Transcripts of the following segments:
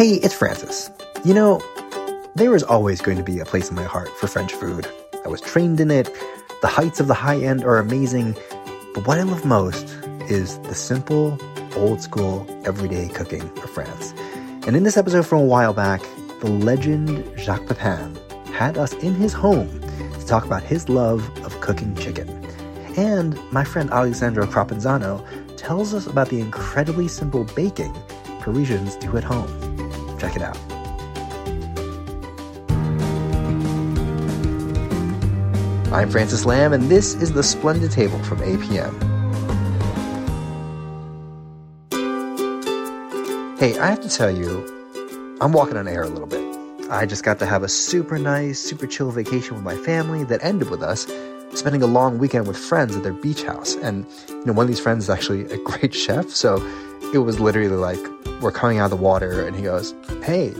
Hey, it's Francis. You know, there is always going to be a place in my heart for French food. I was trained in it. The heights of the high end are amazing. But what I love most is the simple, old school, everyday cooking of France. And in this episode from a while back, the legend Jacques Pepin had us in his home to talk about his love of cooking chicken. And my friend Aleksandra Crapanzano tells us about the incredibly simple baking Parisians do at home. Check it out. I'm Francis Lam, and this is the Splendid Table from APM. Hey, I have to tell you, I'm walking on air a little bit. I just got to have a super nice, super chill vacation with my family that ended with us spending a long weekend with friends at their beach house. And, you know, one of these friends is actually a great chef. So it was literally like, we're coming out of the water and he goes, Hey,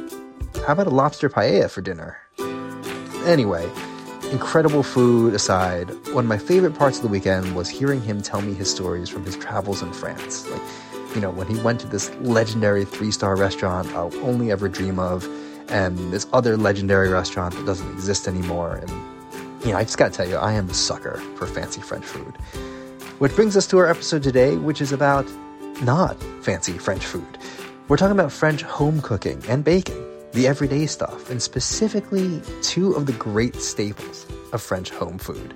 how about a lobster paella for dinner? Anyway, incredible food aside, one of my favorite parts of the weekend was hearing him tell me his stories from his travels in France. Like, you know, when he went to this legendary three star restaurant I'll only ever dream of, and this other legendary restaurant that doesn't exist anymore. And, you know, I just gotta tell you, I am a sucker for fancy French food. Which brings us to our episode today, which is about not fancy French food. We're talking about French home cooking and baking, the everyday stuff, and specifically two of the great staples of French home food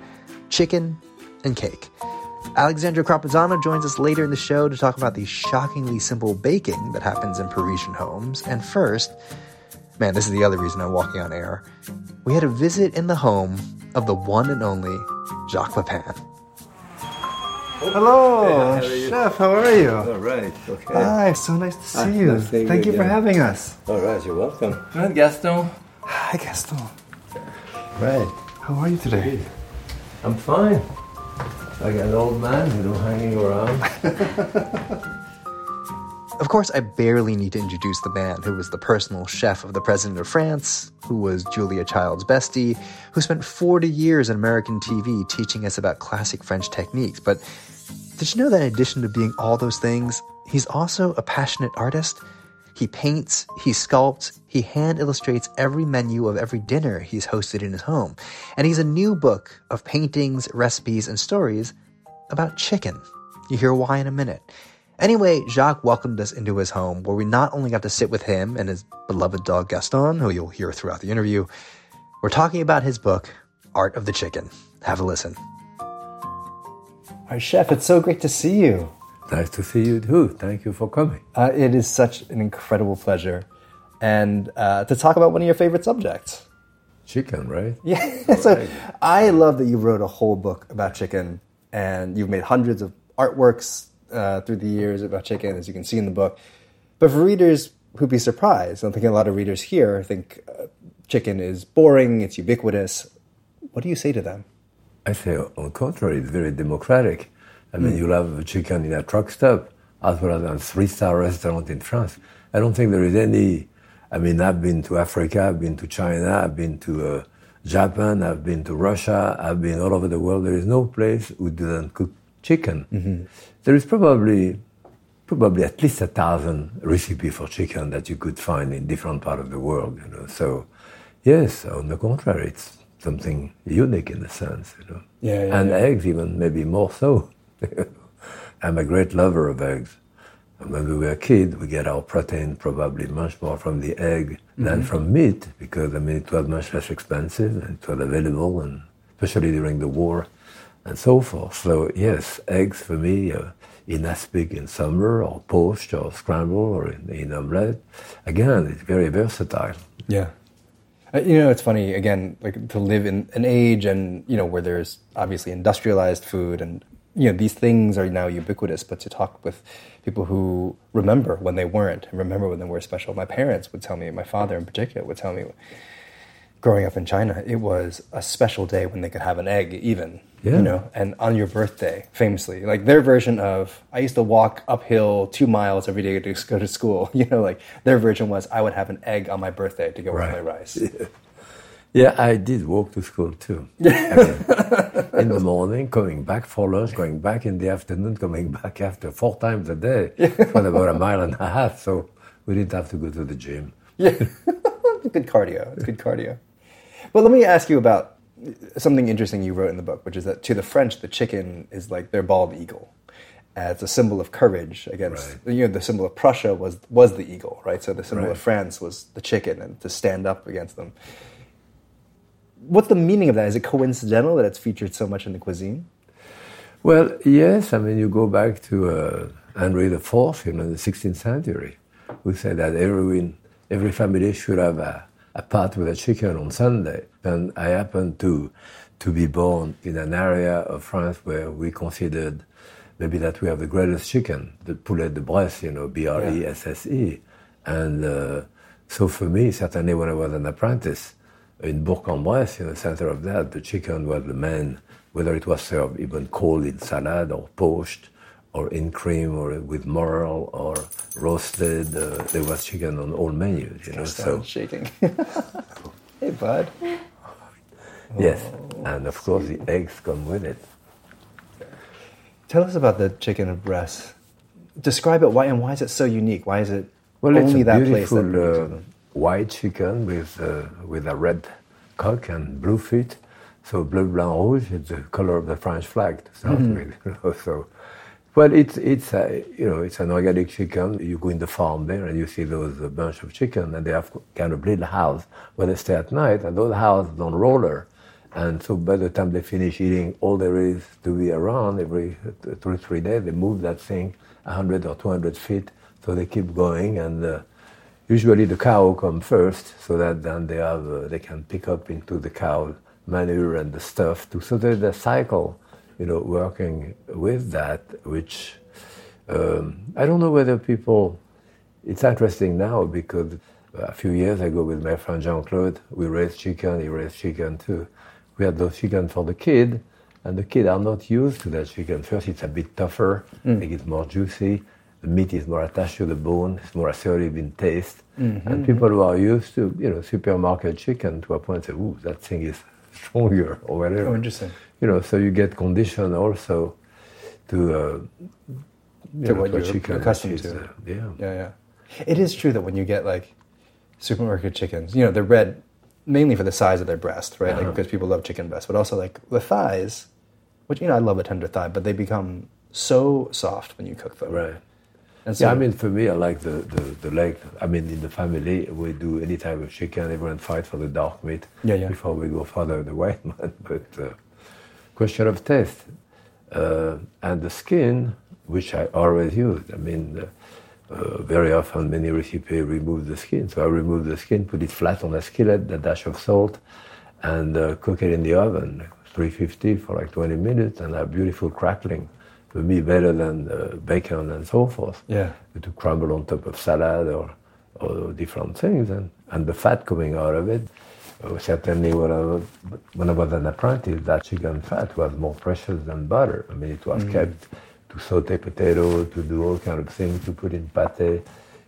chicken and cake. Aleksandra Crapanzano joins us later in the show to talk about the shockingly simple baking that happens in Parisian homes. And first, man, this is the other reason I'm walking on air. We had a visit in the home of the one and only Jacques Pepin. Hello, Hey, chef. How are you? All right. Okay. Hi, so nice to see Ah, you. nice Thank you you for having us. All right. You're welcome. Right, Gaston. Hi, Gaston. Right. How are you today? I'm fine. Like an old man, you know, hanging around. Of course, I barely need to introduce the man who was the personal chef of the President of France, who was Julia Child's bestie, who spent 40 years in American TV teaching us about classic French techniques. But did you know that in addition to being all those things, he's also a passionate artist? He paints, he sculpts, he hand illustrates every menu of every dinner he's hosted in his home. And he's a new book of paintings, recipes, and stories about chicken. You hear why in a minute. Anyway, Jacques welcomed us into his home where we not only got to sit with him and his beloved dog Gaston, who you'll hear throughout the interview, we're talking about his book, Art of the Chicken. Have a listen. Our chef, it's so great to see you. Nice to see you too. Thank you for coming. Uh, it is such an incredible pleasure. And uh, to talk about one of your favorite subjects. Chicken, right? Yeah. so I love that you wrote a whole book about chicken and you've made hundreds of artworks uh, through the years about chicken, as you can see in the book. But for readers who'd be surprised, I'm thinking a lot of readers here think uh, chicken is boring, it's ubiquitous. What do you say to them? I say, on the contrary, it's very democratic. I mean, you'll have chicken in a truck stop as well as a three-star restaurant in France. I don't think there is any. I mean, I've been to Africa, I've been to China, I've been to uh, Japan, I've been to Russia, I've been all over the world. There is no place who doesn't cook chicken. There is probably probably at least a thousand recipe for chicken that you could find in different part of the world. You know, so yes, on the contrary, it's something unique in a sense. You know, Yeah, yeah, and yeah. eggs even maybe more so. I'm a great lover of eggs. And when we were a kid, we get our protein probably much more from the egg than from meat because I mean it was much less expensive and it was available, and especially during the war and so forth. So yes, eggs for me uh, in aspic in summer, or poached, or scrambled, or in, in omelette. Again, it's very versatile. Yeah. Uh, You know, it's funny again, like to live in an age and you know where there's obviously industrialized food and you know these things are now ubiquitous. But to talk with people who remember when they weren't and remember when they were special. My parents would tell me, my father in particular would tell me, growing up in China, it was a special day when they could have an egg, even Yeah. you know, and on your birthday, famously, like their version of I used to walk uphill two miles every day to go to school. You know, like their version was I would have an egg on my birthday to go with my rice. Yeah, I did walk to school too. I mean, in the morning, coming back for lunch, going back in the afternoon, coming back after four times a day for about a mile and a half. So We didn't have to go to the gym. Yeah, good cardio. It's good cardio. But let me ask you about something interesting you wrote in the book, which is that to the French, the chicken is like their bald eagle. It's a symbol of courage against, Right. you know, the symbol of Prussia was was the eagle, right? So the symbol of France was the chicken, and to stand up against them. What's the meaning of that? Is it coincidental that it's featured so much in the cuisine? Well, yes. I mean, you go back to uh, Henry IV, you know, the 16th century, who said that every every family should have a, a pot with a chicken on Sunday. And I happened to to be born in an area of France where we considered maybe that we have the greatest chicken, the poulet de Bresse, you know, B R E S S E. And uh, so for me, certainly when I was an apprentice in Bourg-en-Bresse, in the center of that, the chicken was the main, whether it was served even cold in salad or poached or in cream or with marl or roasted, uh, there was chicken on all menus, you know. So shaking. hey, bud. yes, and of course the eggs come with it. Tell us about the chicken of breast. Describe it. Why and why is it so unique? Why is it Well, only that place that uh, white chicken with uh, with a red cock and blue feet. So bleu blanc rouge is the color of the French flag to start Mm-hmm. with. So, well, it's it's a, you know it's an organic chicken. You go in the farm there and you see those uh, bunch of chicken, and they have kind of little house where they stay at night, and those houses on roller. And so by the time they finish eating all there is to be around, every two or three days, they move that thing 100 or 200 feet. So they keep going, and uh, usually the cow come first, so that then they have uh, they can pick up into the cow manure and the stuff. To, so there's a cycle, you know, working with that, which um, I don't know whether people. It's interesting now because a few years ago with my friend Jean Claude, we raised chicken. He raised chicken too. We had those chicken for the kid, and the kid are not used to that chicken. First, it's a bit tougher, it gets more juicy. The meat is more attached to the bone. It's more assertive in taste. And people who are used to, you know, supermarket chicken to a point say, "Ooh, that thing is stronger," or whatever. Oh, interesting. You know, so you get conditioned also to uh, To know, what to you're chicken, accustomed is, to. uh, yeah. Yeah, yeah. It is true that when you get like supermarket chickens, you know, they're red mainly for the size of their breast, right? Like Uh-huh. because people love chicken breast, but also like the thighs, which you know I love a tender thigh, but they become so soft when you cook them. Right. And so Yeah, I mean, for me, I like the, the, the leg. I mean, in the family, we do any type of chicken. Everyone fight for the dark meat Yeah, yeah. before we go further the white man. But uh, question of taste uh, and the skin, which I always used. I mean, uh, uh, very often many recipes remove the skin, so I remove the skin, put it flat on a skillet, a dash of salt, and uh, cook it in the oven, 350 for like 20 minutes, and have beautiful crackling. For me, better than uh, bacon and so forth Yeah. to crumble on top of salad or, or different things, and, and the fat coming out of it. uh, certainly, when I, was, when I was an apprentice, that chicken fat was more precious than butter. I mean, it was kept to saute potato, to do all kind of things, to put in pate.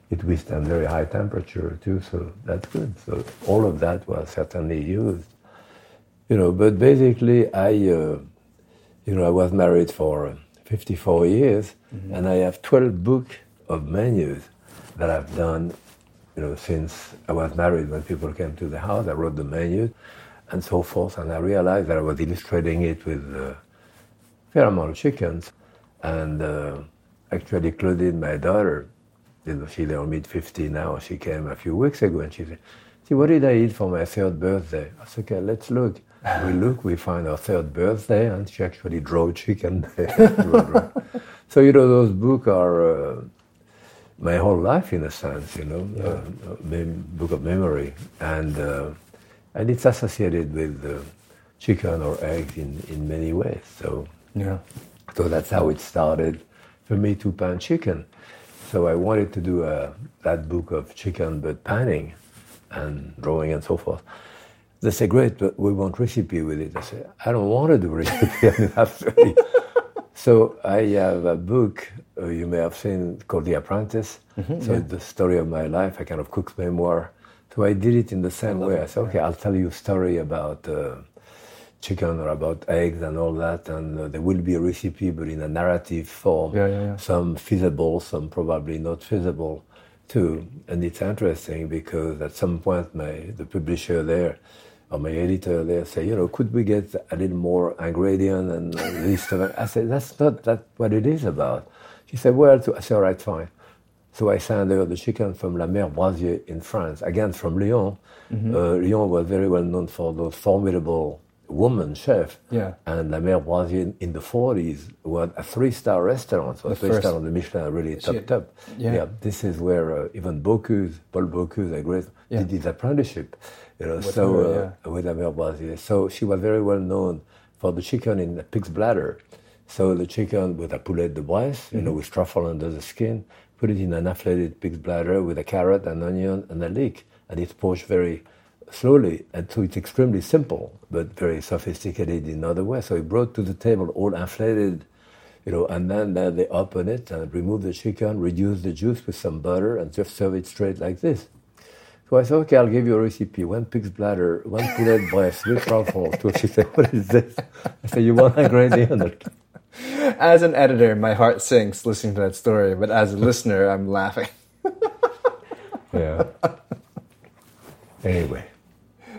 It withstand very high temperature too, so that's good. So all of that was certainly used. You know, but basically, I, uh, you know, I was married for 54 years, and I have 12 books of menus that I've done, you know, since I was married. When people came to the house, I wrote the menus and so forth, and I realized that I was illustrating it with uh, fair amount of chickens, and uh, actually, Claudine, my daughter, you know, she's in mid 50 now. She came a few weeks ago, and she said, "See, what did I eat for my third birthday?" I said, "Okay, let's look." We look, we find our third birthday, and she actually drove chicken so you know, those books are uh, my whole life in a sense. You know, uh, mem- book of memory, and uh, and it's associated with uh, chicken or eggs in in many ways. So. Yeah. So that's how it started for me to pan chicken. So I wanted to do uh, that book of chicken, but panning and drawing and so forth. They say, great, but we want recipe with it. I say, I don't want to do recipe. I so I have a book uh, you may have seen called The Apprentice. so it's the story of my life, a kind of cook's memoir. So I did it in the same way. I said, okay, I'll tell you a story about uh, chicken or about eggs and all that, and uh, there will be a recipe, but in a narrative form. Yeah, yeah, yeah. Some feasible, some probably not feasible. too. And it's interesting because at some point, my the publisher there or my editor there say, you know, could we get a little more ingredient and this stuff? I said, that's not that what it is about. She said, well, I said, all right, fine. So I sent her the chicken from La Mère Brazier in France, again from Lyon. Mm-hmm. Uh, Lyon was very well known for those formidable woman chef. Yeah. And La Mère Brazier in the 40s was a three-star restaurant. So the three star on the Michelin, really top, had, top. Yeah. yeah. This is where uh, even Bocuse, Paul Bocuse, a great, yeah. did his apprenticeship. You know, with so her, uh, yeah. with La Mère Brazier. So she was very well known for the chicken in the pig's bladder. So the chicken with a poulet de Bresse, mm-hmm. you know, mm-hmm. with truffle under the skin, put it in an inflated pig's bladder with a carrot, an onion, and a leek, and it's poached very slowly. And so it's extremely simple, but very sophisticated in other ways. So he brought to the table all inflated, you know, and then, then they open it and remove the chicken, reduce the juice with some butter, and just serve it straight like this. So I said, okay, I'll give you a recipe. One pig's bladder, one poulet Bresse with truffle. So she said, what is this? I said, you want a gradient? As an editor, my heart sinks listening to that story, but as a listener, I'm laughing. yeah. Anyway.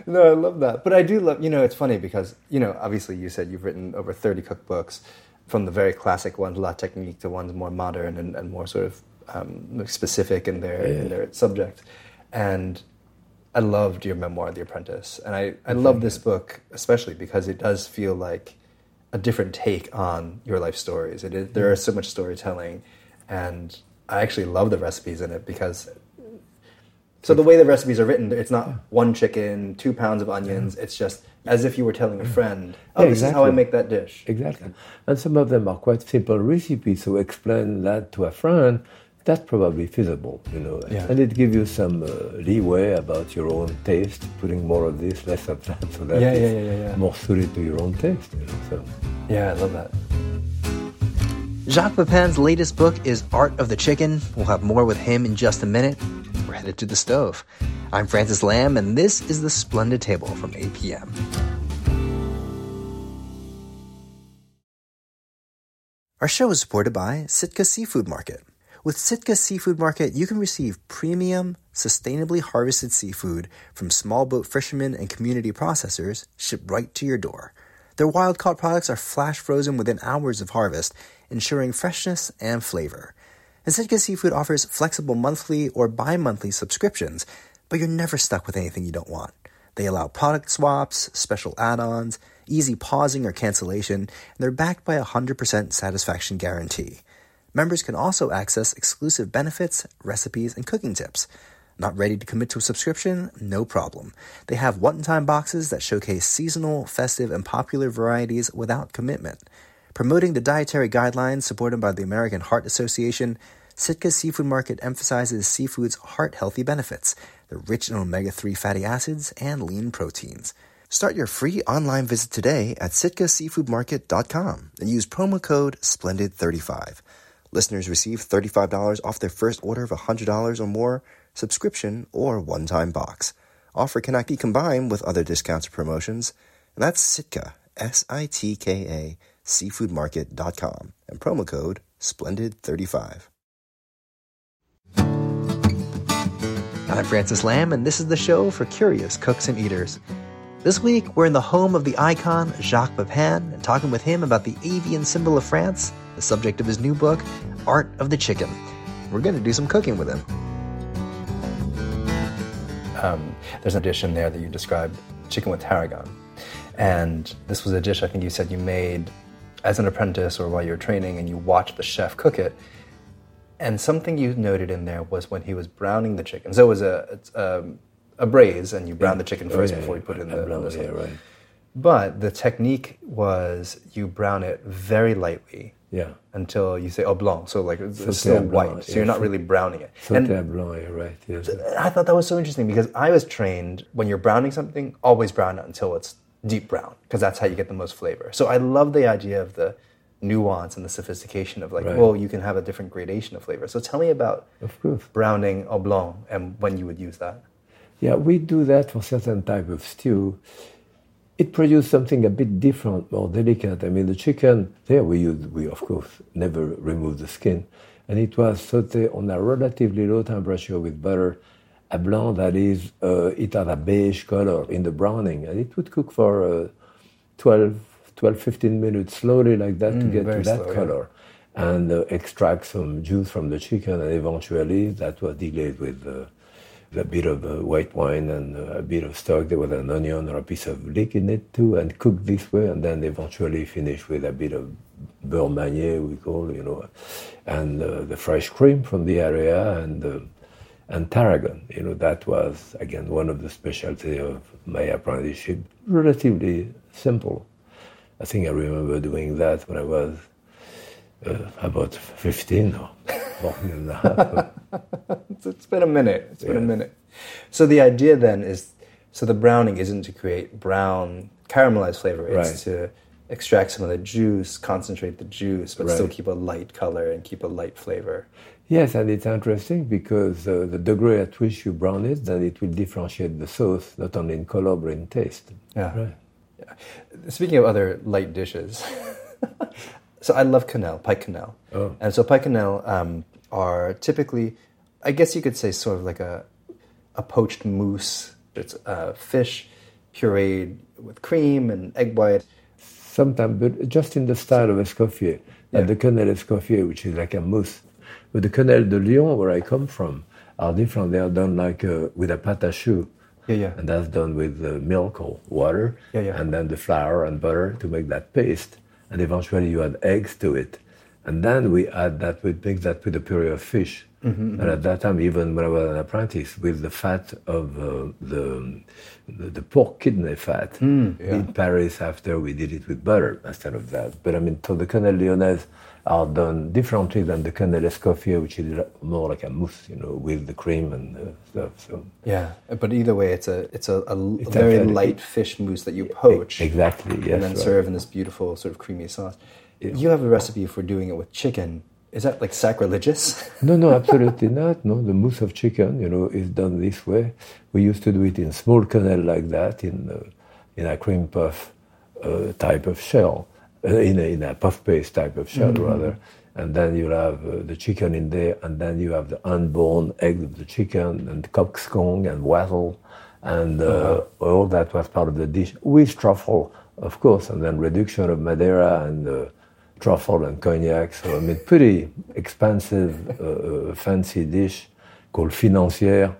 No, I love that. But I do love, you know, it's funny because, you know, obviously you said you've written over 30 cookbooks from the very classic ones, La Technique, to ones more modern and, and more sort of um, specific in their, yeah. in their subject. And I loved your memoir, The Apprentice. And I, I love this book especially because it does feel like a different take on your life stories. It is, there mm-hmm. is so much storytelling, and I actually love the recipes in it because. So the way the recipes are written, it's not one chicken, two pounds of onions. It's just as if you were telling a mm-hmm. friend, "Oh, yeah, exactly. this is how I make that dish." Exactly, and some of them are quite simple recipes. So explain that to a friend, that's probably feasible, you know. Yeah. And it gives you some uh, leeway about your own taste, putting more of this, less of that, so that yeah, it's yeah, yeah, more suited to your own taste. You know, so. Yeah, I love that. Jacques Pepin's latest book is Art of the Chicken. We'll have more with him in just a minute. We're headed to the stove. I'm Francis Lam, and this is the Splendid Table from APM. Our show is supported by Sitka Seafood Market. With Sitka Seafood Market, you can receive premium, sustainably harvested seafood from small boat fishermen and community processors shipped right to your door. Their wild caught products are flash frozen within hours of harvest, ensuring freshness and flavor. And Sitka Seafood offers flexible monthly or bi monthly subscriptions, but you're never stuck with anything you don't want. They allow product swaps, special add ons, easy pausing or cancellation, and they're backed by a 100% satisfaction guarantee. Members can also access exclusive benefits, recipes, and cooking tips. Not ready to commit to a subscription? No problem. They have one time boxes that showcase seasonal, festive, and popular varieties without commitment. Promoting the dietary guidelines supported by the American Heart Association, Sitka Seafood Market emphasizes seafood's heart healthy benefits. They're rich in omega 3 fatty acids and lean proteins. Start your free online visit today at sitkaseafoodmarket.com and use promo code SPLENDID35. Listeners receive $35 off their first order of $100 or more, subscription, or one time box. Offer cannot be combined with other discounts or promotions. And that's Sitka, S I T K A, seafoodmarket.com, and promo code SPLENDID35. I'm Francis Lam, and this is the show for curious cooks and eaters. This week, we're in the home of the icon Jacques Pepin and talking with him about the avian symbol of France the subject of his new book, Art of the Chicken. We're going to do some cooking with him. Um, there's a dish in there that you described, chicken with tarragon. And this was a dish I think you said you made as an apprentice or while you were training and you watched the chef cook it. And something you noted in there was when he was browning the chicken. So it was a, a, um, a braise and you brown yeah. the chicken first oh, yeah, before you put it in the, brown, yeah, right. But the technique was you brown it very lightly yeah. Until you say, à blanc. So, like, it's still white. Blanc, so, you're not really browning it. and blanc, you're right. Yes. I thought that was so interesting because I was trained when you're browning something, always brown it until it's deep brown because that's how you get the most flavor. So, I love the idea of the nuance and the sophistication of like, right. well, you can have a different gradation of flavor. So, tell me about of course. browning à blanc and when you would use that. Yeah, we do that for certain type of stew it produced something a bit different, more delicate. I mean, the chicken, there we use, we of course never remove the skin. and it was sauté on a relatively low temperature with butter. A blanc that is, uh, it had a beige color in the browning, and it would cook for uh, 12, 12, 15 minutes slowly like that to Mm, get to that slow, yeah. color. And uh, extract some juice from the chicken, and eventually that was delayed with uh, a bit of uh, white wine and uh, a bit of stock. There was an onion or a piece of leek in it too, and cooked this way, and then eventually finish with a bit of beurre manier, we call, you know, and uh, the fresh cream from the area, and uh, and tarragon. You know, that was again one of the specialty of my apprenticeship. Relatively simple. I think I remember doing that when I was uh, about 15 or more than that. It's, it's been a minute. It's been a minute. So the idea then is, so the browning isn't to create brown caramelized flavor. It's Right. to extract some of the juice, concentrate the juice, but still keep a light color and keep a light flavor. Yes, and it's interesting because uh, the degree at which you brown it, then it will differentiate the sauce, not only in color but in taste. Yeah. Right. Speaking of other light dishes, so I love quenelle, pike quenelle. Oh. And so pike quenelle um, are typically, I guess you could say, sort of like a, a poached mousse. It's uh, fish pureed with cream and egg white. Sometimes, but just in the style of Escoffier, Yeah. and the quenelle Escoffier, which is like a mousse. But the quenelle de Lyon, where I come from, are different. They are done like uh, with a pâte à choux. Yeah, yeah. And that's done with uh, milk or water, Yeah, yeah. and then the flour and butter to make that paste. And eventually you add eggs to it. And then we add that, we mix that with a puree of fish. Mm-hmm, And at that time, even when I was an apprentice, with the fat of uh, the, the the pork kidney fat Mm, yeah. in Paris, after we did it with butter instead of that. But I mean, so the quenelle lyonnaise are done differently than the quenelle escoffier, which is more like a mousse, you know, with the cream and uh, stuff. So Yeah, but either way, it's a it's a It's very light fish mousse that you poach exactly, yes, and then right. serve in this beautiful sort of creamy sauce. Yeah. You have a recipe for doing it with chicken. Is that like sacrilegious? No, no, absolutely not. No, the mousse of chicken, you know, is done this way. We used to do it in small quenelle like that, in uh, in a cream puff uh, type of shell, uh, in a, in a puff paste type of shell rather. And then you'll have uh, the chicken in there, and then you have the unborn egg of the chicken, and cockscomb and wattle, and uh, all that was part of the dish with truffle, of course, and then reduction of Madeira and. Uh, truffle and cognac. So I mean, pretty expensive, uh, uh, fancy dish called financière.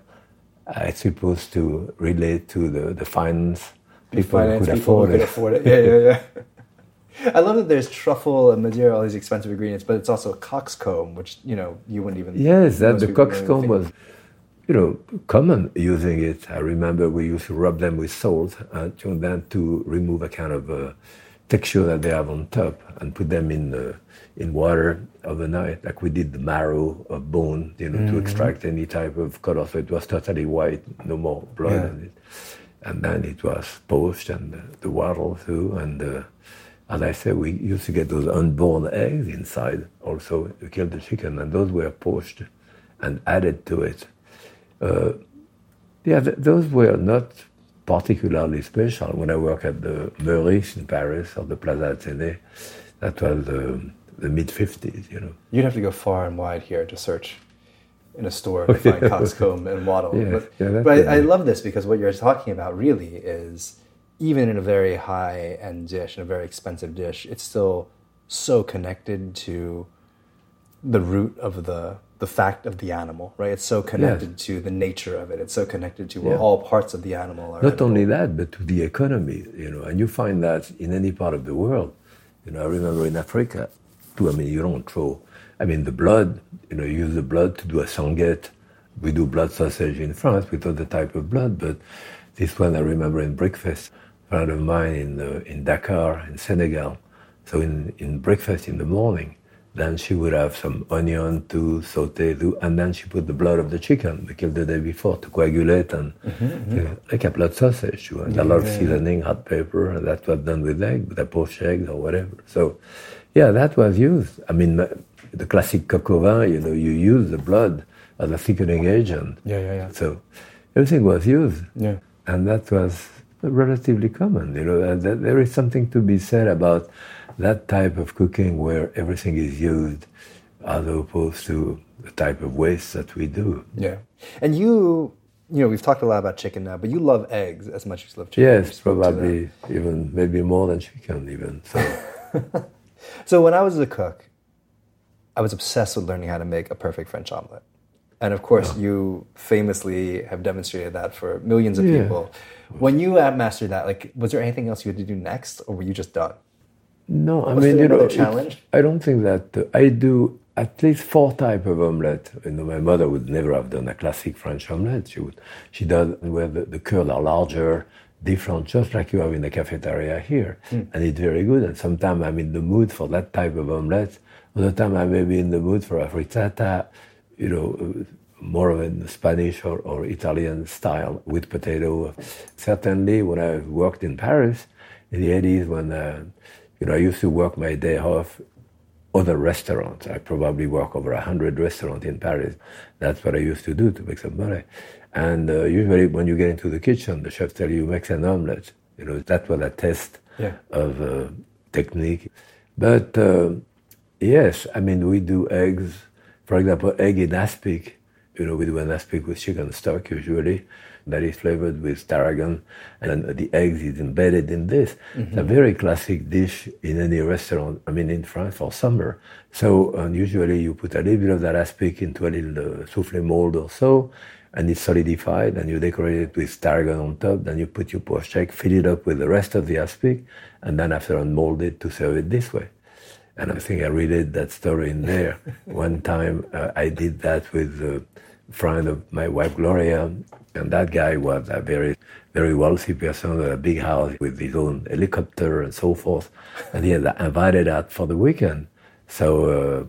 I supposed to relate to the, the finance people Finance could people afford could it. afford it. Yeah, yeah, yeah. I love that there's truffle and Madeira, all these expensive ingredients, but it's also coxcomb, which you know you wouldn't even. Yes, that the coxcomb was, you know, common using it. I remember we used to rub them with salt and then to remove a kind of uh, texture that they have on top and put them in uh, in water overnight, like we did the marrow of bone, you know, Mm-hmm. to extract any type of color. So it was totally white, no more blood Yeah. in it. And then it was poached and uh, the wattle too. And uh, as I said, we used to get those unborn eggs inside also to kill the chicken, and those were poached and added to it. Uh, yeah, th- those were not particularly special. When I worked at the Meurice in Paris or the Plaza Athénée, that was um, the mid 50s, you know. You'd have to go far and wide here to search in a store to find coxcomb and wattle. Yeah, but yeah, but I, I love this because what you're talking about really is even in a very high end dish, in a very expensive dish, it's still so connected to the root of the the fact of the animal, right? It's so connected to the nature of it. It's so connected to where Yeah. all parts of the animal are. Not only that, but to the economy, you know, and you find that in any part of the world. You know, I remember in Africa, too, I mean, you don't throw, I mean, the blood, you know, you use the blood to do a sanguette. We do blood sausage in France with other type of blood, but this one I remember in breakfast, a friend of mine in, uh, in Dakar, in Senegal. So in, in breakfast in the morning, then she would have some onion to saute, and then she put the blood of the chicken we killed the day before to coagulate and mm-hmm, mm-hmm. you know, like a blood sausage. You know, and a lot of seasoning, hot pepper, and that was done with egg, with a poached egg or whatever. So, yeah, that was used. I mean, the classic coq vin, you know, you use the blood as a thickening agent. Yeah, yeah, yeah. So everything was used. Yeah. And that was relatively common, you know. And there is something to be said about that type of cooking where everything is used as opposed to the type of waste that we do. Yeah. And you, you know, we've talked a lot about chicken now, but you love eggs as much as you love chicken. Yes, spoke to that. probably even maybe more than chicken even. So So when I was a cook, I was obsessed with learning how to make a perfect French omelet. And of course, you famously have demonstrated that for millions of Yeah. people. When you mastered that, like, was there anything else you had to do next, or were you just done? No, I mean you know, challenge? I don't think that uh, I do at least four type of omelette. You know, my mother would never have done a classic French omelette. She would, she does where the, the curds are larger, different, just like you have in the cafeteria here, Hmm. and it's very good. And sometimes I'm in the mood for that type of omelette. Other time I may be in the mood for a frittata, you know, more of a Spanish or, or Italian style with potato. Certainly, when I worked in Paris in the 80s, when uh, you know I used to work my day off other restaurants. I probably work over a hundred restaurants in Paris. That's what I used to do to make some money. And uh, usually, when you get into the kitchen, the chef tell you make an omelette. You know that was a test Yeah. of uh, technique. But uh, yes, I mean we do eggs. For example, egg in aspic. You know, we do an aspic with chicken stock usually. That is flavored with tarragon, and the eggs is embedded in this. It's a very classic dish in any restaurant. I mean, in France for summer. So uh, usually you put a little bit of that aspic into a little uh, souffle mold or so, and it's solidified, and you decorate it with tarragon on top. Then you put your poached egg, fill it up with the rest of the aspic, and then after unmold it to serve it this way. And I think I related that story in there. One time uh, I did that with a friend of my wife, Gloria, and that guy was a very, very wealthy person with a big house with his own helicopter and so forth. And he had invited us for the weekend. So uh,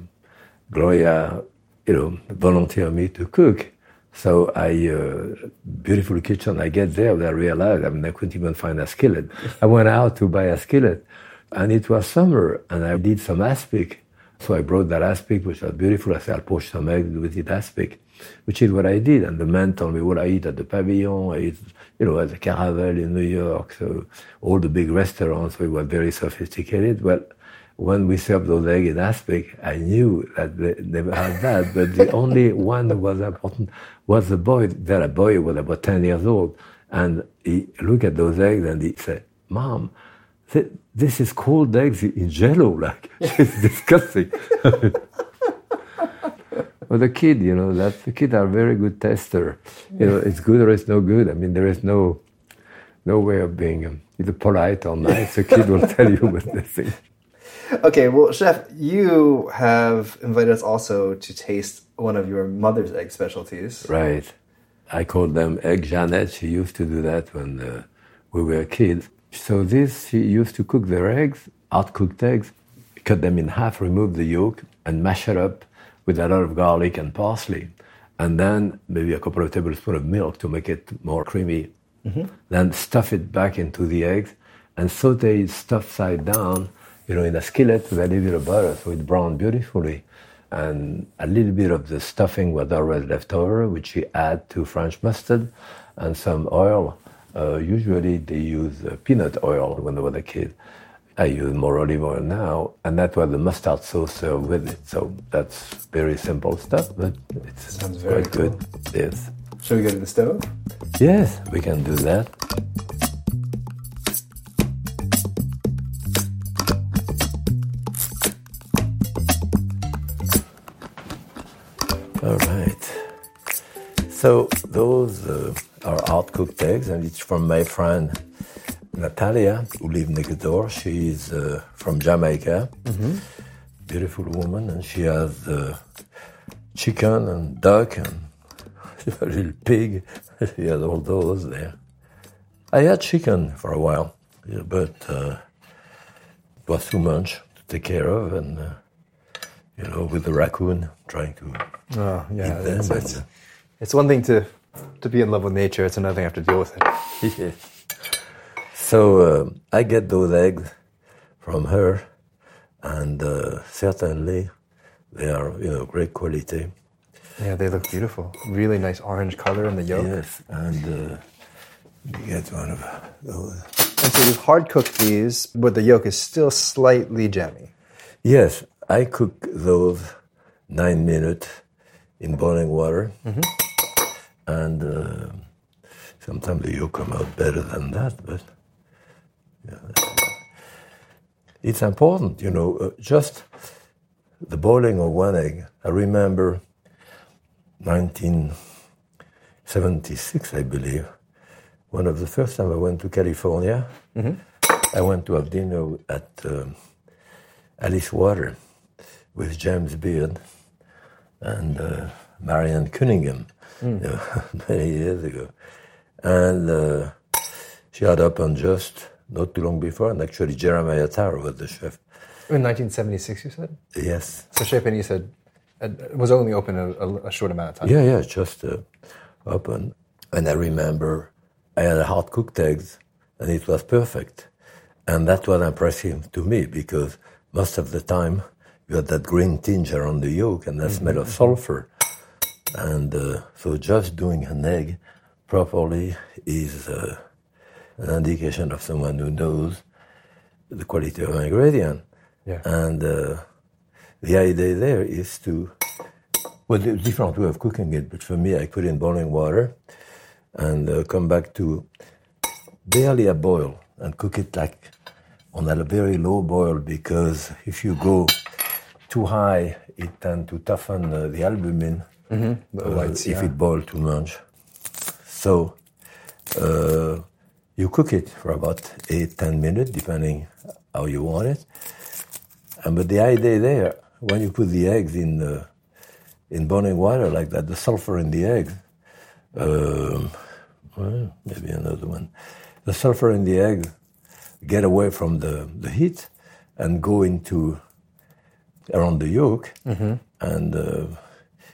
Gloria, you know, volunteered me to cook. So I, uh, beautiful kitchen, I get there and I realize, I mean, I couldn't even find a skillet. I went out to buy a skillet and it was summer and I did some aspic. So I brought that aspic, which was beautiful. I said, I'll poach some eggs with it aspic, which is what I did. And the man told me what I eat at the Pavillon. I eat, you know, at the Caravelle in New York. So all the big restaurants, we were very sophisticated. Well, when we served those eggs in aspic, I knew that they never had that. But the only one that was important was the boy. That a boy was about 10 years old. And he looked at those eggs and he said, Mom, this is cold eggs in jello. Like, it's disgusting. But the kid, you know, that the kids are very good tester. You know, it's good or it's no good. I mean, there is no no way of being um, either polite or nice. The kid will tell you what they think. Okay, well, chef, you have invited us also to taste one of your mother's egg specialties. Right. I called them Egg Jeannette. She used to do that when uh, we were kids. So this, she used to cook their eggs, hard cooked eggs, cut them in half, remove the yolk, and mash it up with a lot of garlic and parsley. And then maybe a couple of tablespoons of milk to make it more creamy. Then stuff it back into the eggs and saute it stuffed side down, you know, in a skillet with a little bit of butter so it browned beautifully. And a little bit of the stuffing was always left over, which you add to French mustard and some oil. Uh, usually they use uh, peanut oil when I was a kid. I use more olive oil now, and that was the mustard sauce served with it. So that's very simple stuff, but it's Sounds very quite good. Yes. Shall we go to the stove? Yes, we can do that. All right. So those uh, are hard cooked eggs, and it's from my friend Natalia, who lives next door. She's uh, from Jamaica. Beautiful woman, and she has uh, chicken and duck and a little pig. She has all those there. I had chicken for a while, yeah, but uh, it was too much to take care of, and uh, you know, with the raccoon trying to Oh, yeah. eat them. It's, it's, it's one thing to, to be in love with nature, it's another thing I have to deal with it. Yeah. So um I get those eggs from her, and uh, certainly they are, you know, great quality. Yeah, they look beautiful. Really nice orange color in the yolk. Yes, and uh, you get one of those. And so you've hard cooked these, but the yolk is still slightly jammy. Yes, I cook those nine minutes in boiling water, and uh, sometimes the yolk come out better than that, but it's important, you know. Uh, just the boiling of one egg. I remember 1976, I believe, one of the first time I went to California. I went to have dinner at um, Alice Water with James Beard and uh, Marion Cunningham you know, many years ago. And uh, she had opened just not too long before, and actually Jeremiah Tower was the chef. In 1976, you said? Yes. So Chez Panisse said it was only open a, a, a short amount of time. Yeah, yeah, just uh, open. And I remember I had a hard cooked eggs, and it was perfect. And that was impressive to me because most of the time you had that green tinge around the yolk and that smell of sulfur. And uh, so just doing an egg properly is uh, an indication of someone who knows the quality of an ingredient. Yeah. And uh, the idea there is to, well, there's a different way of cooking it, but for me, I put in boiling water and uh, come back to barely a boil and cook it like on a very low boil because if you go too high, it tends to toughen uh, the albumin The uh, whites, if yeah. it boils too much. So uh, you cook it for about eight, ten minutes, depending how you want it. And but the idea there, when you put the eggs in uh, in boiling water like that, the sulfur in the eggs, um, well, maybe another one, the sulfur in the eggs get away from the, the heat and go into around the yolk, and uh,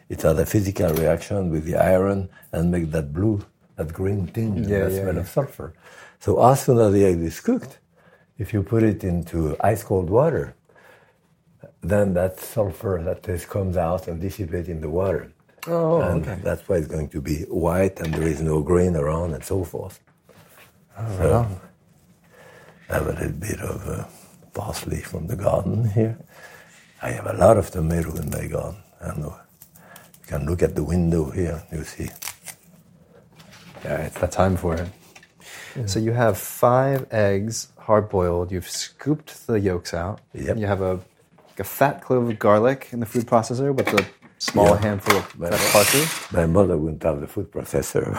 it has a physical reaction with the iron and make that blue, that green tinge, Yeah, that yeah, smell yeah. of sulfur. So as soon as the egg is cooked, if you put it into ice cold water, then that sulfur that taste comes out and dissipates in the water. Oh, and okay. that's why it's going to be white and there is no grain around and so forth. Oh, so, I have a little bit of uh, parsley from the garden here. I have a lot of tomato in my garden. Know. You can look at the window here, you see. Yeah, it's that time for it. So you have five eggs, hard boiled. You've scooped the yolks out. Yep. You have a, a fat clove of garlic in the food processor with a small Yeah. handful of fresh parsley. My mother wouldn't have the food processor.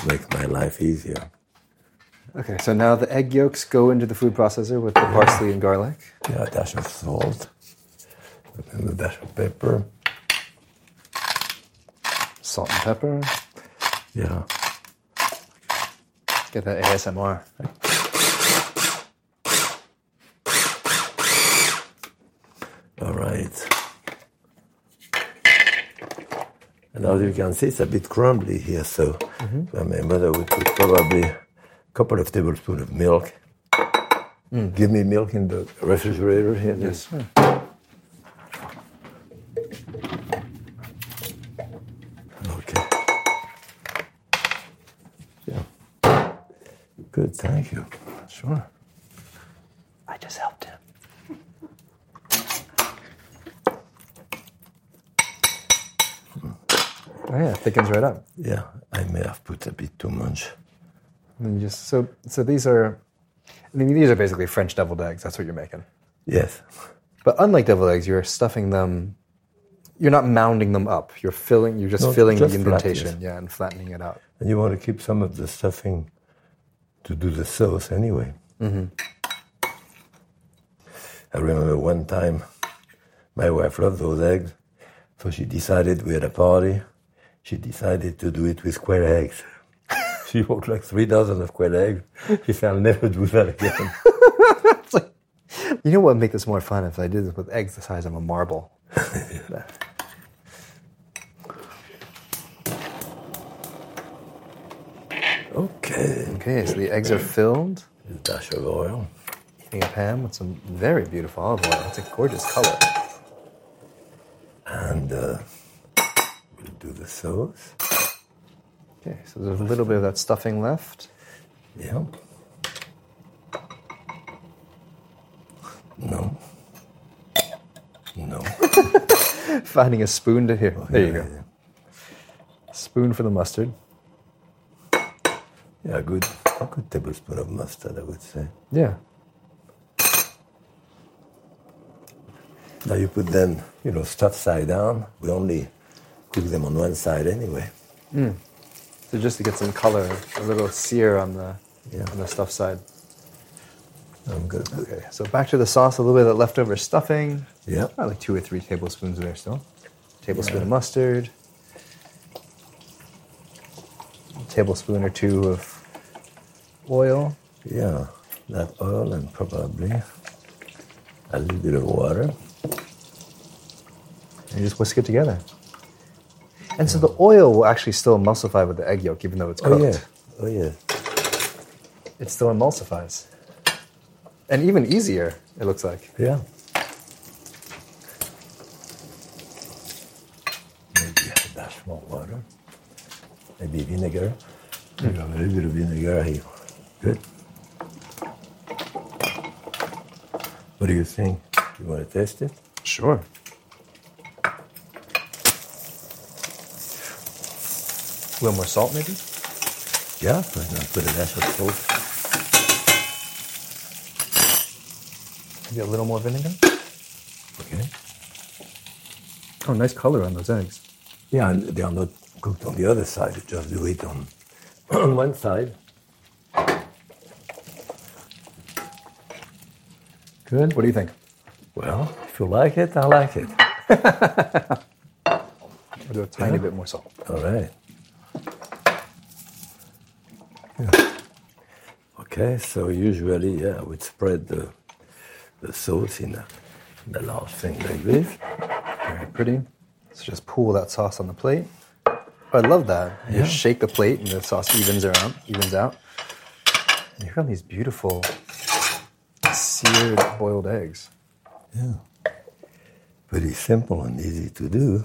Makes my life easier. Okay, so now the egg yolks go into the food processor with the parsley and garlic. Yeah, a dash of salt, and a dash of pepper. Salt and pepper. Yeah. Get that ASMR. All right. And as you can see, it's a bit crumbly here, so so my mother would put probably a couple of tablespoons of milk. Mm. Give me milk in the refrigerator here. Yes, sir. Okay. Yeah. Good, thank you. Sure. I just helped him. Oh yeah, thickens right up. Yeah, I may have put a bit too much. And then you just so so these are, I mean these are basically French deviled eggs. That's what you're making. Yes. But unlike deviled eggs, you're stuffing them. You're not mounding them up. You're filling. You're just No, filling just the flat, indentation, yes. yeah, and flattening it out. And you want to keep some of the stuffing to do the sauce anyway. Mm-hmm. I remember one time my wife loved those eggs, so she decided we had a party. She decided to do it with square eggs. She bought like three dozen of quail eggs. She said, I'll never do that again. Like, you know what would make this more fun if I did this with eggs the size of a marble. okay. Okay, so the eggs are filled. A dash of oil. Heating a pan with some very beautiful olive oil. It's a gorgeous color. And uh, we'll do the sauce. Okay, so there's a little bit of that stuffing left. Yeah. No. No. Finding a spoon to here. Oh, there you yeah, go. Spoon for the mustard. Yeah, good, a good tablespoon of mustard, I would say. Yeah. Now you put them, you know, stuff side down. We only cook them on one side anyway. Hmm. So just to get some color, a little sear on the Yeah. on the stuff side. I'm gonna Okay, so back to the sauce, a little bit of leftover stuffing. yeah, Probably like two or three tablespoons there still. Tablespoon of mustard. A tablespoon or two of oil. yeah, that oil and probably a little bit of water. And you just whisk it together. And so the oil will actually still emulsify with the egg yolk, even though it's cooked. Oh yeah, oh yeah. It still emulsifies. And even easier, it looks like. Yeah. Maybe a dash more water. Maybe vinegar. You have a little bit of vinegar here. Good. What do you think? You want to taste it? Sure. A little more salt, maybe? Yeah, why not put a dash of salt? Maybe a little more vinegar? Okay. Oh, nice color on those eggs. Yeah, and they are not cooked on the other side. You just do it on, on one side. Good. What do you think? Well, if you like it, I like it. I'll do a tiny Yeah. bit more salt. All right. Okay, so usually, yeah, I would spread the, the sauce in a, in a large thing like this. Very pretty. Let's just pool that sauce on the plate. I love that. You Yeah. shake the plate and the sauce evens around, evens out. And you got these beautiful seared boiled eggs. Yeah. Pretty simple and easy to do.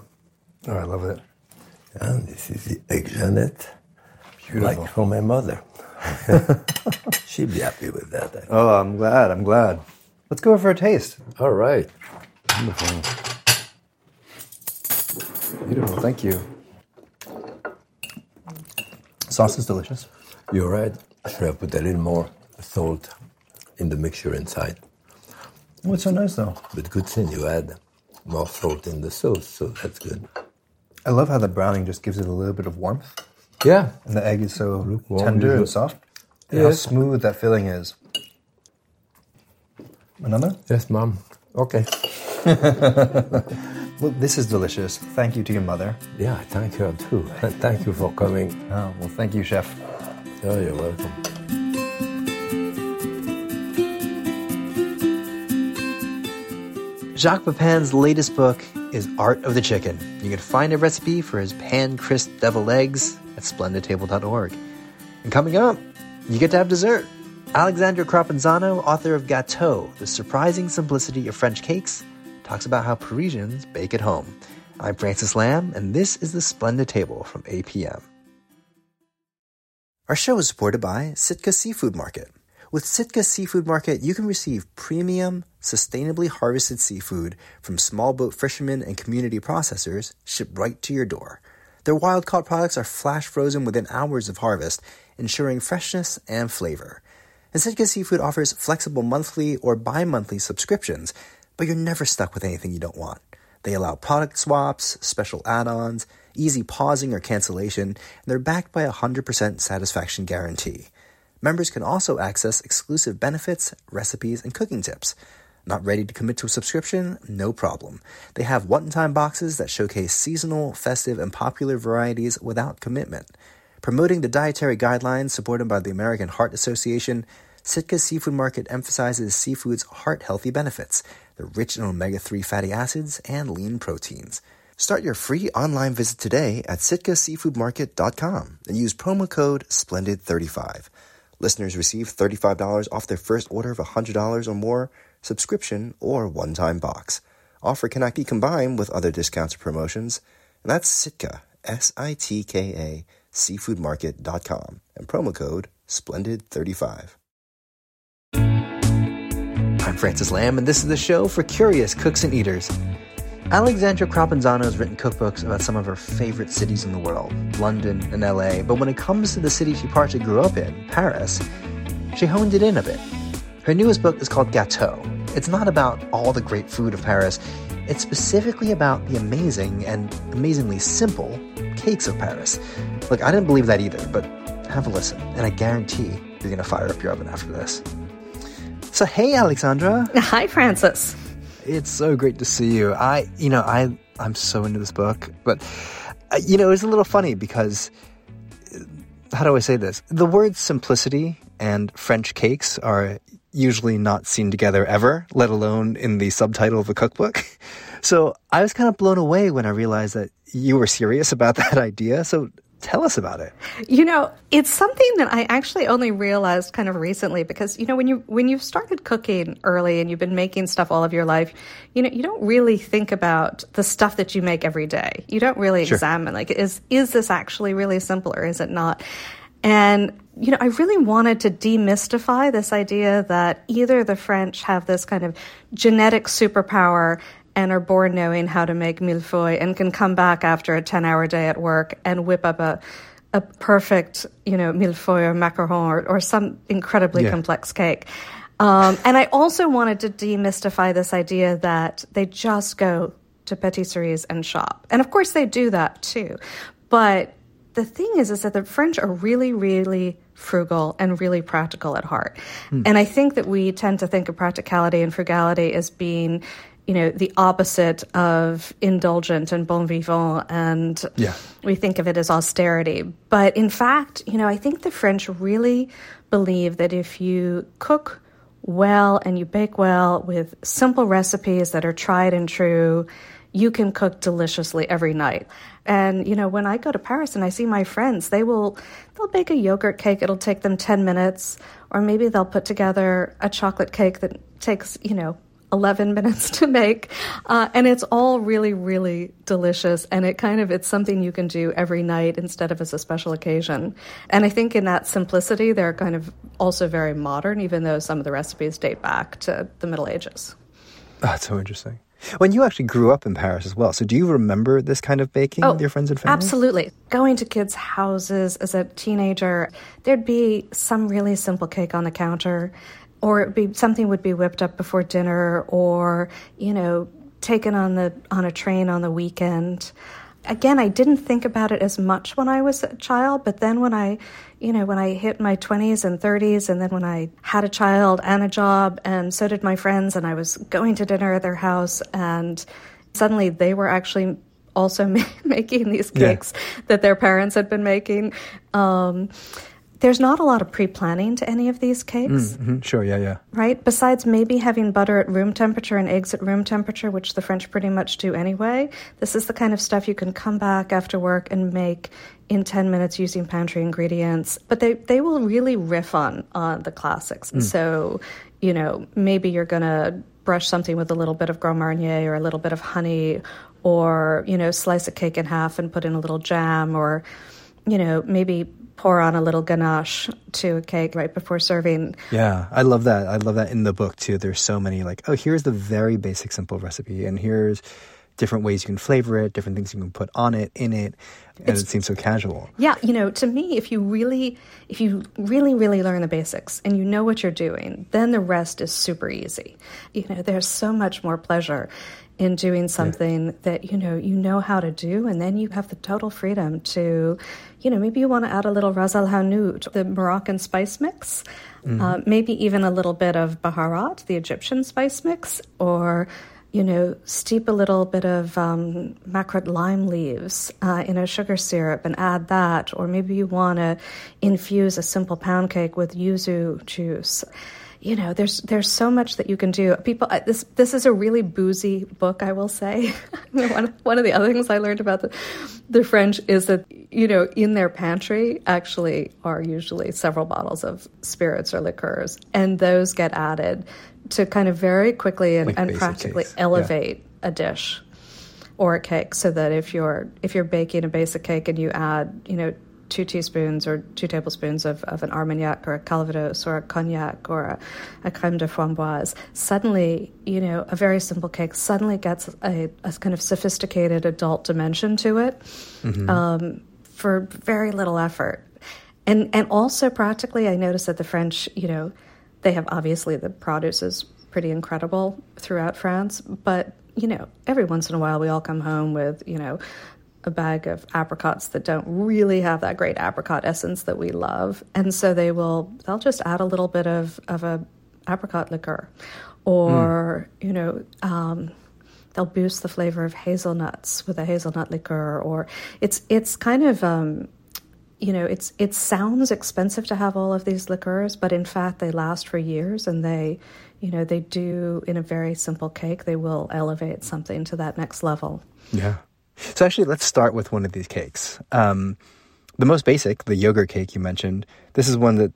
Oh, I love it. And this is the egg Jeannette, Beautiful. like from my mother. She'd be happy with that. I think. Oh, I'm glad. I'm glad. Let's go for a taste. All right. Wonderful. Beautiful. Thank you. Sauce is delicious. You're right. I should have put a little more salt in the mixture inside. Oh, so nice though. But good thing you add more salt in the sauce, so that's good. I love how the browning just gives it a little bit of warmth. Yeah. And the egg is so Lukewarm, tender and soft. And how Yes. smooth that filling is. Another? Yes, mom. Okay. Well, this is delicious. Thank you to your mother. Yeah, thank you too. And thank you for coming. Oh, well, thank you, chef. Oh, you're welcome. Jacques Pepin's latest book is Art of the Chicken. You can find a recipe for his pan crisp deviled eggs at splendidtable.org. And coming up, you get to have dessert. Aleksandra Crapanzano, author of Gâteau, The Surprising Simplicity of French Cakes, talks about how Parisians bake at home. I'm Francis Lam, and this is the Splendid Table from APM. Our show is supported by Sitka Seafood Market. With Sitka Seafood Market, you can receive premium, sustainably harvested seafood from small boat fishermen and community processors shipped right to your door. Their wild caught products are flash frozen within hours of harvest, ensuring freshness and flavor. And Sitka Seafood offers flexible monthly or bi monthly subscriptions, but you're never stuck with anything you don't want. They allow product swaps, special add ons, easy pausing or cancellation, and they're backed by a 100% satisfaction guarantee. Members can also access exclusive benefits, recipes, and cooking tips. Not ready to commit to a subscription? No problem. They have one time boxes that showcase seasonal, festive, and popular varieties without commitment. Promoting the dietary guidelines supported by the American Heart Association, Sitka Seafood Market emphasizes seafood's heart healthy benefits. They're rich in omega 3 fatty acids and lean proteins. Start your free online visit today at sitkaseafoodmarket.com and use promo code SPLENDID35. Listeners receive $35 off their first order of $100 or more, subscription, or one time box. Offer cannot be combined with other discounts or promotions. And that's Sitka, S I T K A, seafoodmarket.com, and promo code SPLENDID35. I'm Francis Lam, and this is the show for curious cooks and eaters. Aleksandra Crapanzano has written cookbooks about some of her favorite cities in the world, London and LA, but when it comes to the city she partially grew up in, Paris, she honed it in a bit. Her newest book is called Gâteau. It's not about all the great food of Paris, it's specifically about the amazing and amazingly simple cakes of Paris. Look, I didn't believe that either, but have a listen, and I guarantee you're going to fire up your oven after this. So, hey, Aleksandra. Hi, Francis. It's so great to see you. I, you know, I, I'm so into this book, but, uh, you know, it's a little funny because, uh, how do I say this? The words simplicity and French cakes are usually not seen together ever, let alone in the subtitle of a cookbook. So I was kind of blown away when I realized that you were serious about that idea. So Tell us about it. You know, it's something that I actually only realized kind of recently because you know when you when you've started cooking early and you've been making stuff all of your life, you know, you don't really think about the stuff that you make every day. You don't really sure. examine like is is this actually really simple or is it not? And you know, I really wanted to demystify this idea that either the French have this kind of genetic superpower and are born knowing how to make millefeuille and can come back after a 10 hour day at work and whip up a, a perfect, you know, millefeuille or macaron or, or some incredibly yeah. complex cake. Um, and I also wanted to demystify this idea that they just go to patisseries and shop. And of course they do that too. But the thing is, is that the French are really, really frugal and really practical at heart. Mm. And I think that we tend to think of practicality and frugality as being you know, the opposite of indulgent and bon vivant, and yeah. we think of it as austerity. But in fact, you know, I think the French really believe that if you cook well and you bake well with simple recipes that are tried and true, you can cook deliciously every night. And you know, when I go to Paris and I see my friends, they will they'll bake a yogurt cake. It'll take them 10 minutes, or maybe they'll put together a chocolate cake that takes, you know, 11 minutes to make. Uh, and it's all really really delicious. And it kind of it's something you can do every night instead of as a special occasion. And i think in that simplicity they're kind of also very modern even though some of the recipes date back to the middle ages. That's so interesting when you actually grew up in Paris as well, so do you remember this kind of baking oh, with your friends and family? Absolutely. Going to kids' houses as a teenager, there'd be some really simple cake on the counter or it'd be something would be whipped up before dinner or you know taken on the on a train on the weekend again i didn't think about it as much when i was a child but then when i you know when i hit my 20s and 30s and then when i had a child and a job and so did my friends and i was going to dinner at their house and suddenly they were actually also making these cakes yeah. that their parents had been making um, there's not a lot of pre planning to any of these cakes. Mm-hmm. Sure, yeah, yeah. Right? Besides maybe having butter at room temperature and eggs at room temperature, which the French pretty much do anyway, this is the kind of stuff you can come back after work and make in 10 minutes using pantry ingredients. But they, they will really riff on, on the classics. Mm. So, you know, maybe you're going to brush something with a little bit of Grand Marnier or a little bit of honey or, you know, slice a cake in half and put in a little jam or, you know, maybe pour on a little ganache to a cake right before serving. Yeah, I love that. I love that in the book too. There's so many like, oh, here's the very basic simple recipe, and here's different ways you can flavor it, different things you can put on it, in it, and it's, it seems so casual. Yeah, you know, to me, if you really, if you really, really learn the basics and you know what you're doing, then the rest is super easy. You know, there's so much more pleasure in doing something yeah. that you know you know how to do and then you have the total freedom to you know maybe you want to add a little ras el hanout the moroccan spice mix mm-hmm. uh, maybe even a little bit of baharat the egyptian spice mix or you know steep a little bit of um, lime leaves uh, in a sugar syrup and add that or maybe you want to infuse a simple pound cake with yuzu juice you know, there's there's so much that you can do. People, this this is a really boozy book, I will say. one one of the other things I learned about the the French is that you know in their pantry actually are usually several bottles of spirits or liqueurs, and those get added to kind of very quickly and, like and practically cakes. elevate yeah. a dish or a cake, so that if you're if you're baking a basic cake and you add you know two teaspoons or two tablespoons of, of an Armagnac or a Calvados or a cognac or a, a creme de framboise, suddenly, you know, a very simple cake suddenly gets a, a kind of sophisticated adult dimension to it mm-hmm. um, for very little effort. And, and also practically, I noticed that the French, you know, they have obviously the produce is pretty incredible throughout France, but you know, every once in a while we all come home with, you know, a bag of apricots that don't really have that great apricot essence that we love. And so they will they'll just add a little bit of, of a apricot liqueur. Or, mm. you know, um, they'll boost the flavor of hazelnuts with a hazelnut liqueur or it's it's kind of um, you know, it's it sounds expensive to have all of these liqueurs, but in fact they last for years and they you know, they do in a very simple cake, they will elevate something to that next level. Yeah. So actually, let's start with one of these cakes. Um, the most basic, the yogurt cake you mentioned. This is one that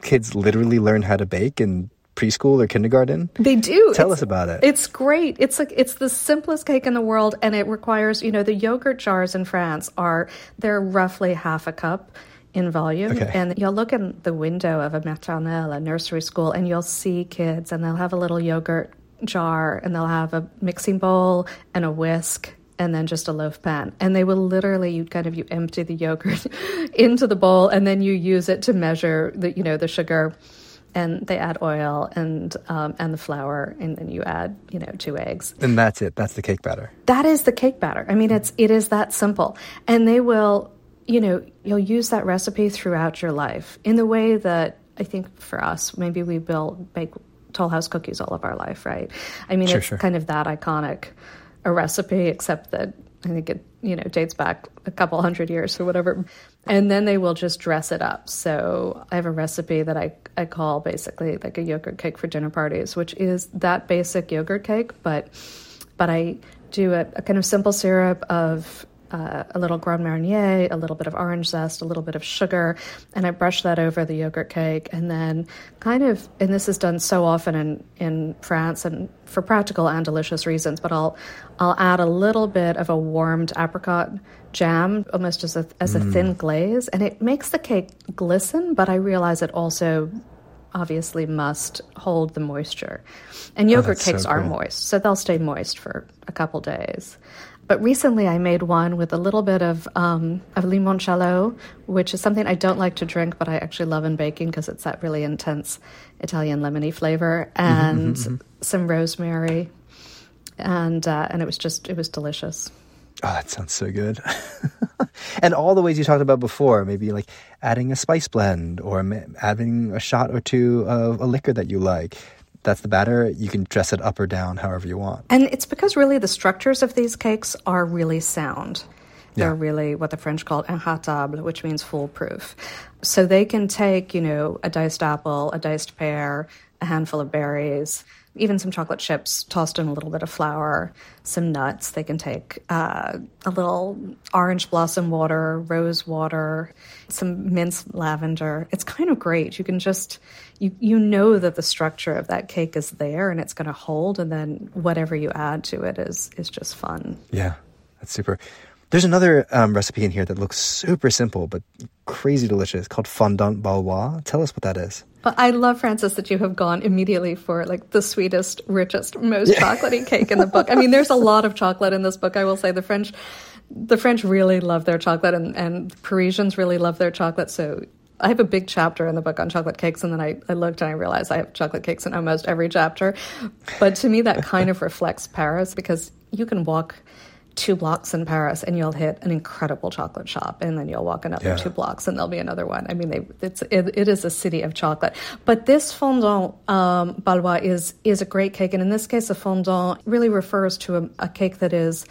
kids literally learn how to bake in preschool or kindergarten. They do. Tell it's, us about it. It's great. It's like it's the simplest cake in the world, and it requires you know the yogurt jars in France are they're roughly half a cup in volume. Okay. And you'll look in the window of a maternelle, a nursery school, and you'll see kids, and they'll have a little yogurt jar, and they'll have a mixing bowl and a whisk. And then just a loaf pan, and they will literally you kind of you empty the yogurt into the bowl, and then you use it to measure the you know the sugar, and they add oil and um, and the flour, and then you add you know two eggs. And that's it. That's the cake batter. That is the cake batter. I mean, it's it is that simple. And they will you know, you'll use that recipe throughout your life in the way that I think for us, maybe we build bake Toll House cookies all of our life, right? I mean, sure, it's sure. kind of that iconic a recipe, except that I think it you know dates back a couple hundred years or whatever, and then they will just dress it up. So I have a recipe that I I call basically like a yogurt cake for dinner parties, which is that basic yogurt cake, but but I do a, a kind of simple syrup of uh, a little Grand Marnier, a little bit of orange zest, a little bit of sugar, and I brush that over the yogurt cake. And then, kind of, and this is done so often in, in France and for practical and delicious reasons, but I'll I'll add a little bit of a warmed apricot jam, almost as a as a mm. thin glaze, and it makes the cake glisten. But I realize it also obviously must hold the moisture. And oh, yogurt oh, cakes so cool. are moist, so they'll stay moist for a couple days. But recently I made one with a little bit of, um, of limoncello, which is something I don't like to drink, but I actually love in baking because it's that really intense Italian lemony flavor, mm-hmm, and mm-hmm, mm-hmm. some rosemary. And, uh, and it was just, it was delicious. Oh, that sounds so good. and all the ways you talked about before, maybe like adding a spice blend or adding a shot or two of a liquor that you like that's the batter. You can dress it up or down however you want. And it's because really the structures of these cakes are really sound. They're yeah. really what the French call inratable, which means foolproof. So they can take, you know, a diced apple, a diced pear, a handful of berries, even some chocolate chips tossed in a little bit of flour, some nuts. They can take uh, a little orange blossom water, rose water, some minced lavender. It's kind of great. You can just you you know that the structure of that cake is there and it's going to hold, and then whatever you add to it is is just fun. Yeah, that's super. There's another um, recipe in here that looks super simple but crazy delicious called fondant Baulois. Tell us what that is. I love Francis that you have gone immediately for like the sweetest, richest, most yeah. chocolatey cake in the book. I mean, there's a lot of chocolate in this book. I will say the French, the French really love their chocolate, and and Parisians really love their chocolate. So I have a big chapter in the book on chocolate cakes, and then I, I looked and I realized I have chocolate cakes in almost every chapter. But to me, that kind of reflects Paris because you can walk two blocks in Paris and you'll hit an incredible chocolate shop, and then you'll walk another yeah. two blocks and there'll be another one. I mean, they, it's it, it is a city of chocolate. But this fondant um, Baulois is is a great cake, and in this case, a fondant really refers to a, a cake that is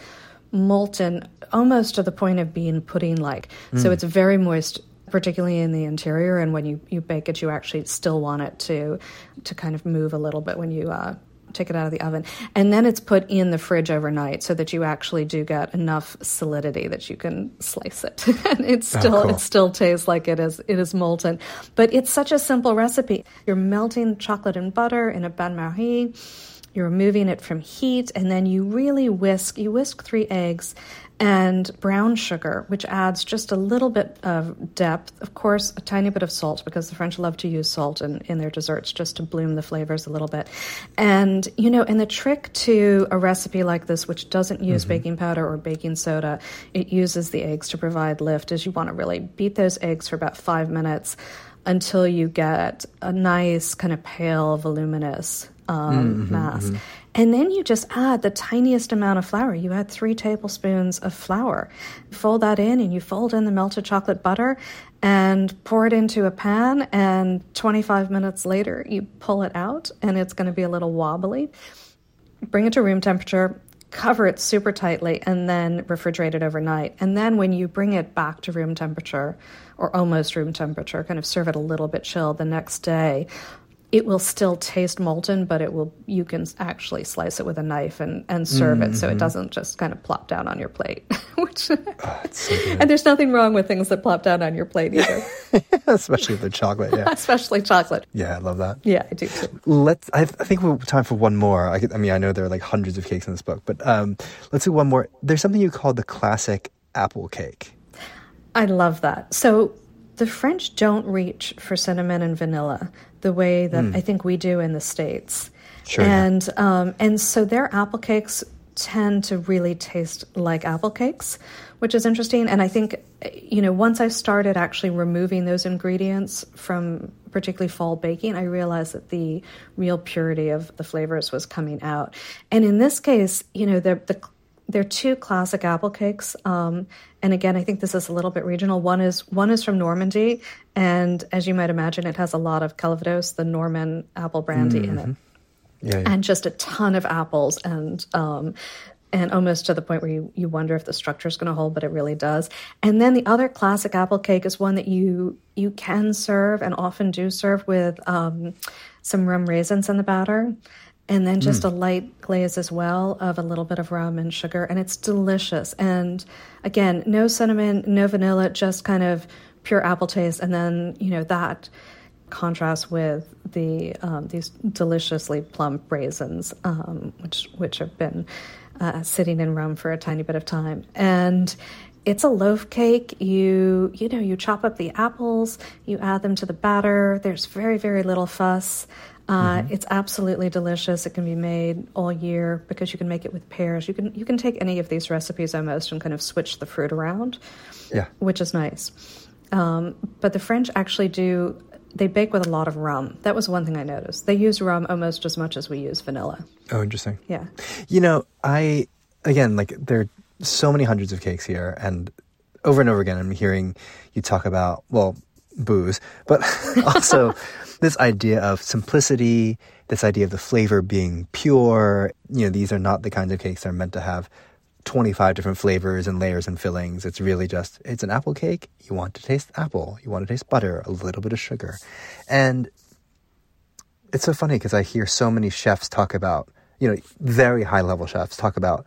molten almost to the point of being pudding like. Mm. So it's very moist particularly in the interior and when you, you bake it you actually still want it to to kind of move a little bit when you uh, take it out of the oven. And then it's put in the fridge overnight so that you actually do get enough solidity that you can slice it. and it oh, still oh, cool. it still tastes like it is it is molten. But it's such a simple recipe. You're melting chocolate and butter in a bain marie. You're removing it from heat and then you really whisk you whisk 3 eggs and brown sugar, which adds just a little bit of depth. Of course, a tiny bit of salt because the French love to use salt in, in their desserts just to bloom the flavors a little bit. And, you know, and the trick to a recipe like this, which doesn't use mm-hmm. baking powder or baking soda, it uses the eggs to provide lift, is you want to really beat those eggs for about five minutes until you get a nice kind of pale, voluminous um, mm-hmm, mass. Mm-hmm. And then you just add the tiniest amount of flour. You add three tablespoons of flour. Fold that in and you fold in the melted chocolate butter and pour it into a pan. And 25 minutes later, you pull it out and it's going to be a little wobbly. Bring it to room temperature, cover it super tightly, and then refrigerate it overnight. And then when you bring it back to room temperature or almost room temperature, kind of serve it a little bit chilled the next day, it will still taste molten, but it will you can actually slice it with a knife and, and serve mm-hmm. it so it mm-hmm. doesn't just kind of plop down on your plate. Which oh, so and there's nothing wrong with things that plop down on your plate either. Especially the chocolate, yeah. Especially chocolate. Yeah, I love that. Yeah, I do too. Let's I, I think we're time for one more. I, I, mean, I know there are like hundreds of cakes in this book, but um, let's do one more. There's something you call the classic apple cake. I love that. So the French don't reach for cinnamon and vanilla the way that mm. I think we do in the States. Sure. And, um, and so their apple cakes tend to really taste like apple cakes, which is interesting. And I think, you know, once I started actually removing those ingredients from particularly fall baking, I realized that the real purity of the flavors was coming out. And in this case, you know, the, the they're two classic apple cakes. Um, and again, I think this is a little bit regional. One is one is from Normandy, and as you might imagine, it has a lot of Calvados, the Norman apple brandy, mm-hmm. in it, mm-hmm. yeah, yeah, and just a ton of apples, and um, and almost to the point where you, you wonder if the structure is going to hold, but it really does. And then the other classic apple cake is one that you you can serve and often do serve with um, some rum raisins in the batter and then just mm. a light glaze as well of a little bit of rum and sugar and it's delicious and again no cinnamon no vanilla just kind of pure apple taste and then you know that contrast with the um, these deliciously plump raisins um, which which have been uh, sitting in rum for a tiny bit of time and it's a loaf cake you you know you chop up the apples you add them to the batter there's very very little fuss uh, mm-hmm. It's absolutely delicious. It can be made all year because you can make it with pears. You can you can take any of these recipes almost and kind of switch the fruit around, yeah, which is nice. Um, but the French actually do they bake with a lot of rum. That was one thing I noticed. They use rum almost as much as we use vanilla. Oh, interesting. Yeah. You know, I again like there are so many hundreds of cakes here, and over and over again, I'm hearing you talk about well booze, but also this idea of simplicity, this idea of the flavor being pure. You know, these are not the kinds of cakes that are meant to have 25 different flavors and layers and fillings. It's really just, it's an apple cake. You want to taste apple. You want to taste butter, a little bit of sugar. And it's so funny because I hear so many chefs talk about, you know, very high level chefs talk about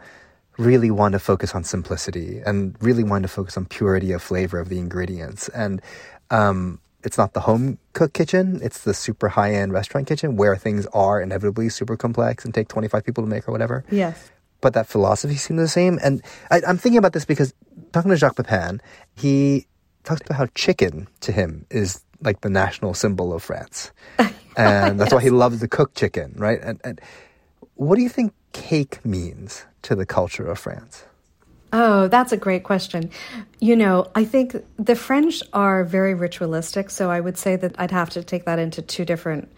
really want to focus on simplicity and really want to focus on purity of flavor of the ingredients. And um, it's not the home cook kitchen, it's the super high end restaurant kitchen where things are inevitably super complex and take 25 people to make or whatever. Yes. But that philosophy seems the same. And I, am thinking about this because talking to Jacques Pepin, he talks about how chicken to him is like the national symbol of France. And that's yes. why he loves to cook chicken, right? And, and what do you think cake means to the culture of France? Oh, that's a great question. You know, I think the French are very ritualistic, so I would say that I'd have to take that into two different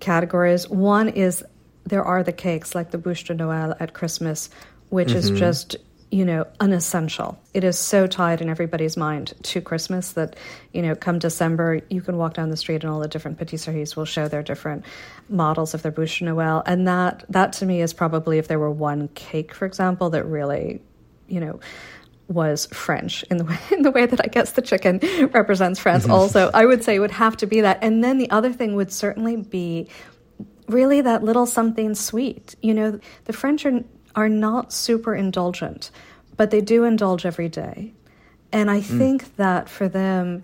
categories. One is there are the cakes like the bûche de Noël at Christmas, which mm-hmm. is just you know unessential. It is so tied in everybody's mind to Christmas that you know come December you can walk down the street and all the different patisseries will show their different models of their bûche de Noël, and that that to me is probably if there were one cake, for example, that really you know, was French in the way in the way that I guess the chicken represents France. Mm-hmm. Also, I would say it would have to be that. And then the other thing would certainly be really that little something sweet. You know, the French are are not super indulgent, but they do indulge every day. And I mm. think that for them,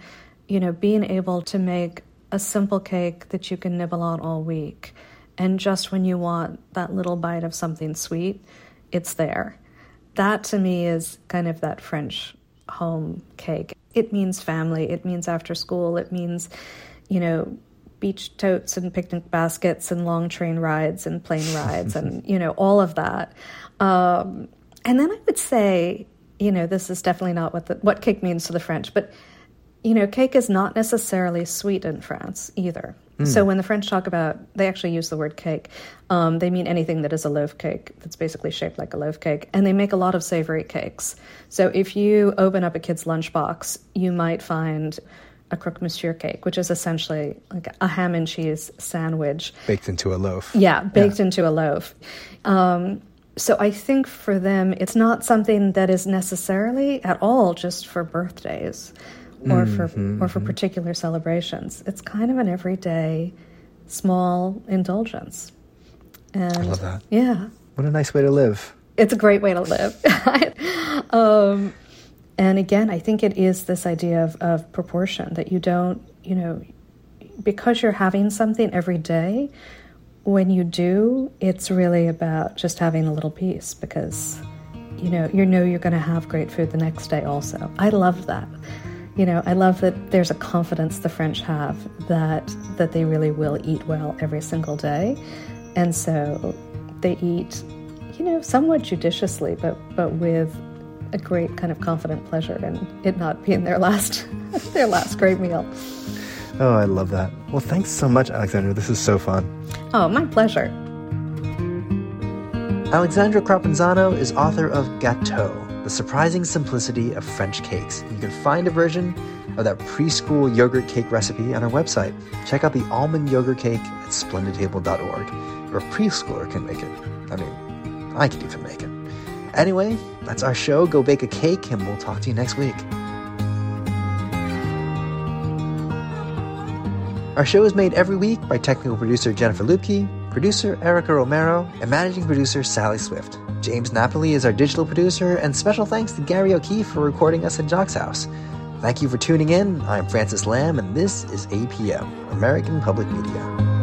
you know, being able to make a simple cake that you can nibble on all week, and just when you want that little bite of something sweet, it's there that to me is kind of that French home cake. It means family, it means after school, it means, you know, beach totes and picnic baskets and long train rides and plane rides and, you know, all of that. Um, and then I would say, you know, this is definitely not what the, what cake means to the French, but you know, cake is not necessarily sweet in France either. Mm. So when the French talk about, they actually use the word cake. Um, they mean anything that is a loaf cake that's basically shaped like a loaf cake, and they make a lot of savory cakes. So if you open up a kid's lunchbox, you might find a croque monsieur cake, which is essentially like a ham and cheese sandwich baked into a loaf. Yeah, baked yeah. into a loaf. Um, so I think for them, it's not something that is necessarily at all just for birthdays or mm-hmm, for or for mm-hmm. particular celebrations. It's kind of an everyday small indulgence. And I love that. Yeah. What a nice way to live. It's a great way to live. um, and again, I think it is this idea of, of proportion that you don't, you know, because you're having something every day, when you do, it's really about just having a little piece because, you know, you know you're going to have great food the next day also. I love that you know, I love that there's a confidence the French have that that they really will eat well every single day, and so they eat, you know, somewhat judiciously, but but with a great kind of confident pleasure in it not being their last their last great meal. Oh, I love that. Well, thanks so much, Aleksandra. This is so fun. Oh, my pleasure. Aleksandra Crapanzano is author of Gâteau the surprising simplicity of French cakes. You can find a version of that preschool yogurt cake recipe on our website. Check out the almond yogurt cake at splendidtable.org, or a preschooler can make it. I mean, I can even make it. Anyway, that's our show. Go bake a cake, and we'll talk to you next week. Our show is made every week by technical producer Jennifer Lupke, producer Erica Romero, and managing producer Sally Swift. James Napoli is our digital producer, and special thanks to Gary O'Keefe for recording us at Jacques's house. Thank you for tuning in. I'm Francis Lam, and this is APM, American Public Media.